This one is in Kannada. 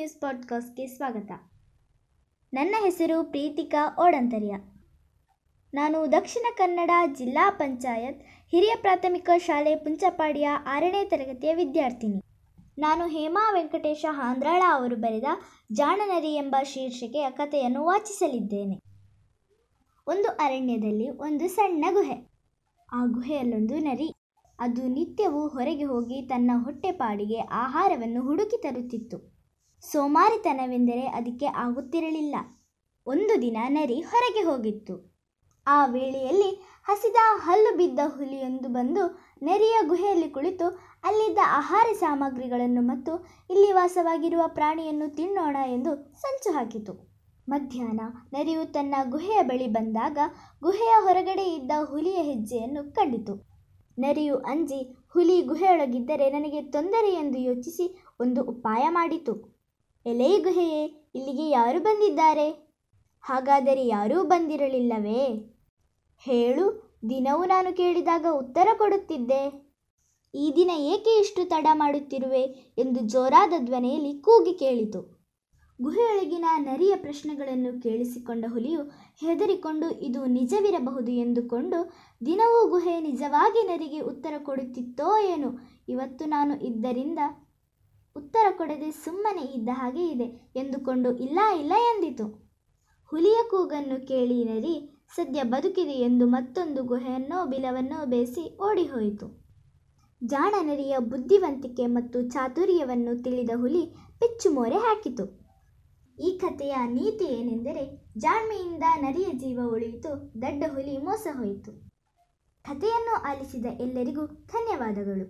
ನ್ಯೂಸ್ ಪಾಡ್ಕಾಸ್ಟ್ಗೆ ಸ್ವಾಗತ. ನನ್ನ ಹೆಸರು ಪ್ರೀತಿಕಾ ಓಡಂತರ್ಯ. ನಾನು ದಕ್ಷಿಣ ಕನ್ನಡ ಜಿಲ್ಲಾ ಪಂಚಾಯತ್ ಹಿರಿಯ ಪ್ರಾಥಮಿಕ ಶಾಲೆ ಪುಂಚಪಾಡಿಯ ಆರನೇ ತರಗತಿಯ ವಿದ್ಯಾರ್ಥಿನಿ. ನಾನು ಹೇಮಾ ವೆಂಕಟೇಶ ಹಾಂದ್ರಾಳ ಅವರು ಬರೆದ ಜಾಣನರಿ ಎಂಬ ಶೀರ್ಷಿಕೆಯ ಕಥೆಯನ್ನು ವಾಚಿಸಲಿದ್ದೇನೆ. ಒಂದು ಅರಣ್ಯದಲ್ಲಿ ಒಂದು ಸಣ್ಣ ಗುಹೆ. ಆ ಗುಹೆಯಲ್ಲೊಂದು ನರಿ. ಅದು ನಿತ್ಯವೂ ಹೊರಗೆ ಹೋಗಿ ತನ್ನ ಹೊಟ್ಟೆಪಾಡಿಗೆ ಆಹಾರವನ್ನು ಹುಡುಕಿ ತರುತ್ತಿತ್ತು. ಸೋಮಾರಿತನವೆಂದರೆ ಅದಕ್ಕೆ ಆಗುತ್ತಿರಲಿಲ್ಲ. ಒಂದು ದಿನ ನರಿ ಹೊರಗೆ ಹೋಗಿತ್ತು. ಆ ವೇಳೆಯಲ್ಲಿ ಹಸಿದ ಹಲ್ಲು ಬಿದ್ದ ಹುಲಿಯೊಂದು ಬಂದು ನರಿಯ ಗುಹೆಯಲ್ಲಿ ಕುಳಿತು ಅಲ್ಲಿದ್ದ ಆಹಾರ ಸಾಮಗ್ರಿಗಳನ್ನು ಮತ್ತು ಇಲ್ಲಿ ವಾಸವಾಗಿರುವ ಪ್ರಾಣಿಯನ್ನು ತಿನ್ನೋಣ ಎಂದು ಸಂಚು ಹಾಕಿತು. ಮಧ್ಯಾಹ್ನ ನರಿಯು ತನ್ನ ಗುಹೆಯ ಬಳಿ ಬಂದಾಗ ಗುಹೆಯ ಹೊರಗಡೆ ಇದ್ದ ಹುಲಿಯ ಹೆಜ್ಜೆಯನ್ನು ಕಂಡಿತು. ನರಿಯು ಅಂಜಿ, ಹುಲಿ ಗುಹೆಯೊಳಗಿದ್ದರೆ ನನಗೆ ತೊಂದರೆ ಎಂದು ಯೋಚಿಸಿ ಒಂದು ಉಪಾಯ ಮಾಡಿತು. ಎಲೆ ಗುಹೆಯೇ ಇಲ್ಲಿಗೆ ಯಾರು ಬಂದಿದ್ದಾರೆ? ಹಾಗಾದರೆ ಯಾರೂ ಬಂದಿರಲಿಲ್ಲವೇ? ಹೇಳು, ದಿನವೂ ನಾನು ಕೇಳಿದಾಗ ಉತ್ತರ ಕೊಡುತ್ತಿದ್ದೆ. ಈ ದಿನ ಏಕೆ ಇಷ್ಟು ತಡ ಮಾಡುತ್ತಿರುವೆ ಎಂದು ಜೋರಾದ ಧ್ವನಿಯಲ್ಲಿ ಕೂಗಿ ಕೇಳಿತು. ಗುಹೆಯೊಳಗಿನ ನರಿಯ ಪ್ರಶ್ನೆಗಳನ್ನು ಕೇಳಿಸಿಕೊಂಡ ಹುಲಿಯು ಹೆದರಿಕೊಂಡು, ಇದು ನಿಜವಿರಬಹುದು ಎಂದುಕೊಂಡು, ದಿನವೂ ಗುಹೆ ನಿಜವಾಗಿ ನರಿಗೆ ಉತ್ತರ ಕೊಡುತ್ತಿತ್ತೋ ಏನು, ಇವತ್ತು ನಾನು ಇದ್ದರಿಂದ ಉತ್ತರ ಕೊಡದೆ ಸುಮ್ಮನೆ ಇದ್ದ ಹಾಗೆ ಇದೆ ಎಂದುಕೊಂಡು, ಇಲ್ಲ ಇಲ್ಲ ಎಂದಿತು. ಹುಲಿಯ ಕೂಗನ್ನು ಕೇಳಿ ನರಿ ಸದ್ಯ ಬದುಕಿದೆ ಎಂದು ಮತ್ತೊಂದು ಗುಹೆಯನ್ನೋ ಬಿಲವನ್ನೋ ಬೇಸಿ ಓಡಿಹೋಯಿತು. ಜಾಣ ನರಿಯ ಬುದ್ಧಿವಂತಿಕೆ ಮತ್ತು ಚಾತುರ್ಯವನ್ನು ತಿಳಿದ ಹುಲಿ ಪೆಚ್ಚುಮೋರೆ ಹಾಕಿತು. ಈ ಕಥೆಯ ನೀತಿ ಏನೆಂದರೆ, ಜಾಣ್ಮೆಯಿಂದ ನರಿಯ ಜೀವ ಉಳಿಯಿತು, ದಡ್ಡ ಹುಲಿ ಮೋಸ ಹೋಯಿತು. ಕಥೆಯನ್ನು ಆಲಿಸಿದ ಎಲ್ಲರಿಗೂ ಧನ್ಯವಾದಗಳು.